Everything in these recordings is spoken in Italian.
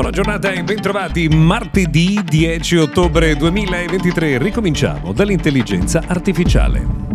Buona giornata e bentrovati. Martedì 10 ottobre 2023 ricominciamo dall'intelligenza artificiale.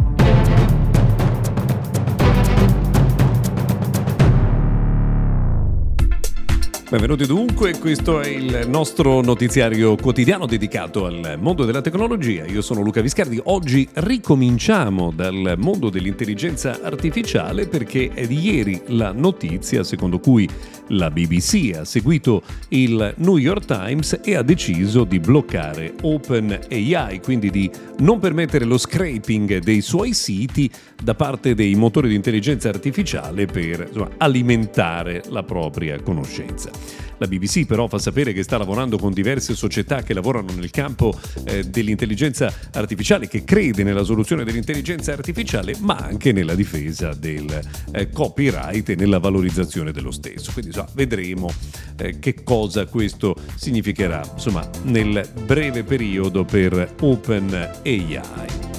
Benvenuti dunque, questo è il nostro notiziario quotidiano dedicato al mondo della tecnologia. Io sono Luca Viscardi. Oggi ricominciamo dal mondo dell'intelligenza artificiale perché è di ieri la notizia secondo cui la BBC ha seguito il New York Times e ha deciso di bloccare OpenAI, quindi di non permettere lo scraping dei suoi siti da parte dei motori di intelligenza artificiale per insomma, alimentare la propria conoscenza. La BBC però fa sapere che sta lavorando con diverse società che lavorano nel campo eh, dell'intelligenza artificiale, che crede nella soluzione dell'intelligenza artificiale, ma anche nella difesa del eh, copyright e nella valorizzazione dello stesso. Quindi insomma, vedremo eh, che cosa questo significherà insomma, nel breve periodo per OpenAI.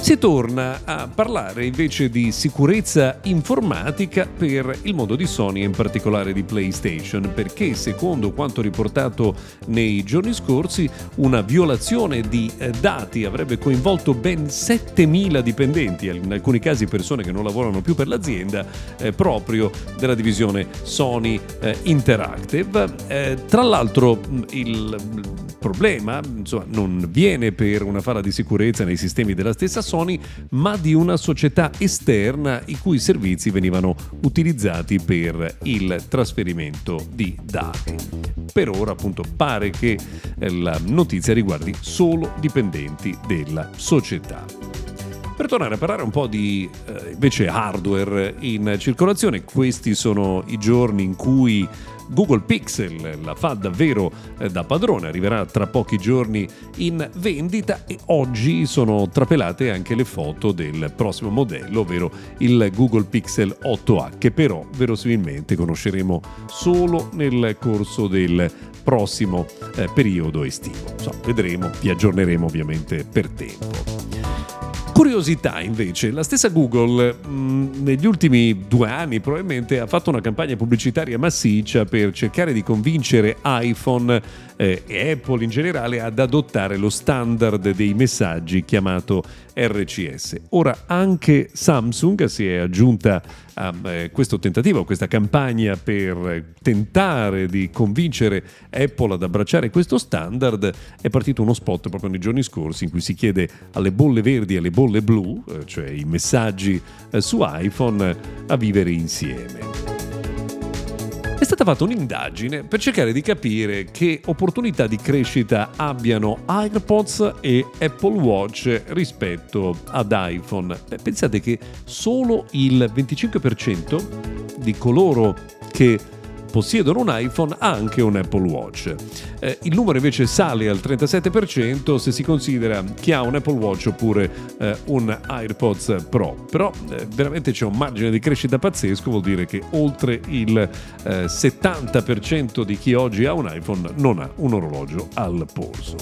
Si torna a parlare invece di sicurezza informatica per il mondo di Sony e in particolare di PlayStation, perché secondo quanto riportato nei giorni scorsi una violazione di eh, dati avrebbe coinvolto ben 7.000 dipendenti, in alcuni casi persone che non lavorano più per l'azienda, eh, proprio della divisione Sony eh, Interactive. Eh, tra l'altro il problema insomma, non viene per una falla di sicurezza nei sistemi della stessa Sony, ma di una società esterna i cui servizi venivano utilizzati per il trasferimento di dati. Per ora appunto pare che eh, la notizia riguardi solo dipendenti della società. Per tornare a parlare un po' di eh, invece hardware in circolazione, questi sono i giorni in cui Google Pixel la fa davvero eh, da padrone, arriverà tra pochi giorni in vendita e oggi sono trapelate anche le foto del prossimo modello, ovvero il Google Pixel 8a, che però verosimilmente conosceremo solo nel corso del prossimo eh, periodo estivo. So, vedremo, vi aggiorneremo ovviamente per tempo. Curiosità invece, la stessa Google mh, mm, negli ultimi due anni probabilmente ha fatto una campagna pubblicitaria massiccia per cercare di convincere iPhone eh, e Apple in generale ad adottare lo standard dei messaggi chiamato RCS. Ora anche Samsung si è aggiunta a eh, questo tentativo, a questa campagna per tentare di convincere Apple ad abbracciare questo standard. È partito uno spot proprio nei giorni scorsi in cui si chiede alle bolle verdi e alle bolle blu, eh, cioè i messaggi eh, su iPhone, a vivere insieme è stata fatta un'indagine per cercare di capire che opportunità di crescita abbiano AirPods e Apple Watch rispetto ad iPhone. Beh, pensate che solo il 25% di coloro che possiedono un iPhone ha anche un Apple Watch. Eh, il numero invece sale al 37% se si considera chi ha un Apple Watch oppure eh, un AirPods Pro. Però eh, veramente c'è un margine di crescita pazzesco, vuol dire che oltre il 70% eh, di chi oggi ha un iPhone non ha un orologio al polso.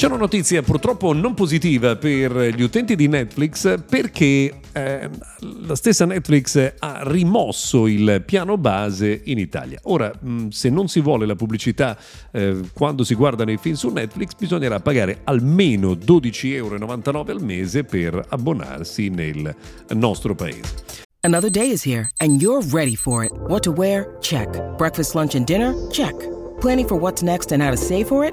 C'è una notizia purtroppo non positiva per gli utenti di Netflix perché eh, la stessa Netflix ha rimosso il piano base in Italia. Ora, mh, mm, se non si vuole la pubblicità eh, quando si guardano i film su Netflix, bisognerà pagare almeno 12,99 euro al mese per abbonarsi nel nostro paese. Another day is here and you're ready for it. What to wear? Check. Breakfast, lunch and dinner? Check. Planning for what's next and how to save for it?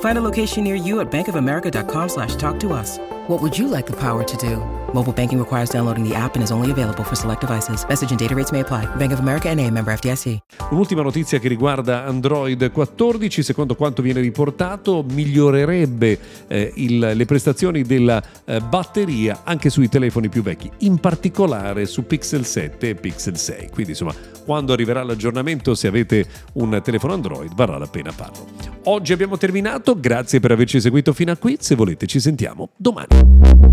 Find a location near you at bankofamerica.com slash talk to us. What would you like the power to do? Mobile banking requires downloading the app and is only available for select devices. Message and data rates may apply. Bank of America and a member FDIC. Un'ultima notizia che riguarda Android 14, secondo quanto viene riportato, migliorerebbe eh, il, le prestazioni della eh, batteria anche sui telefoni più vecchi, in particolare su Pixel 7 e Pixel 6. Quindi insomma, quando arriverà l'aggiornamento, se avete un telefono Android, varrà la pena farlo. Oggi abbiamo terminato, grazie per averci seguito fino a qui, se volete ci sentiamo domani.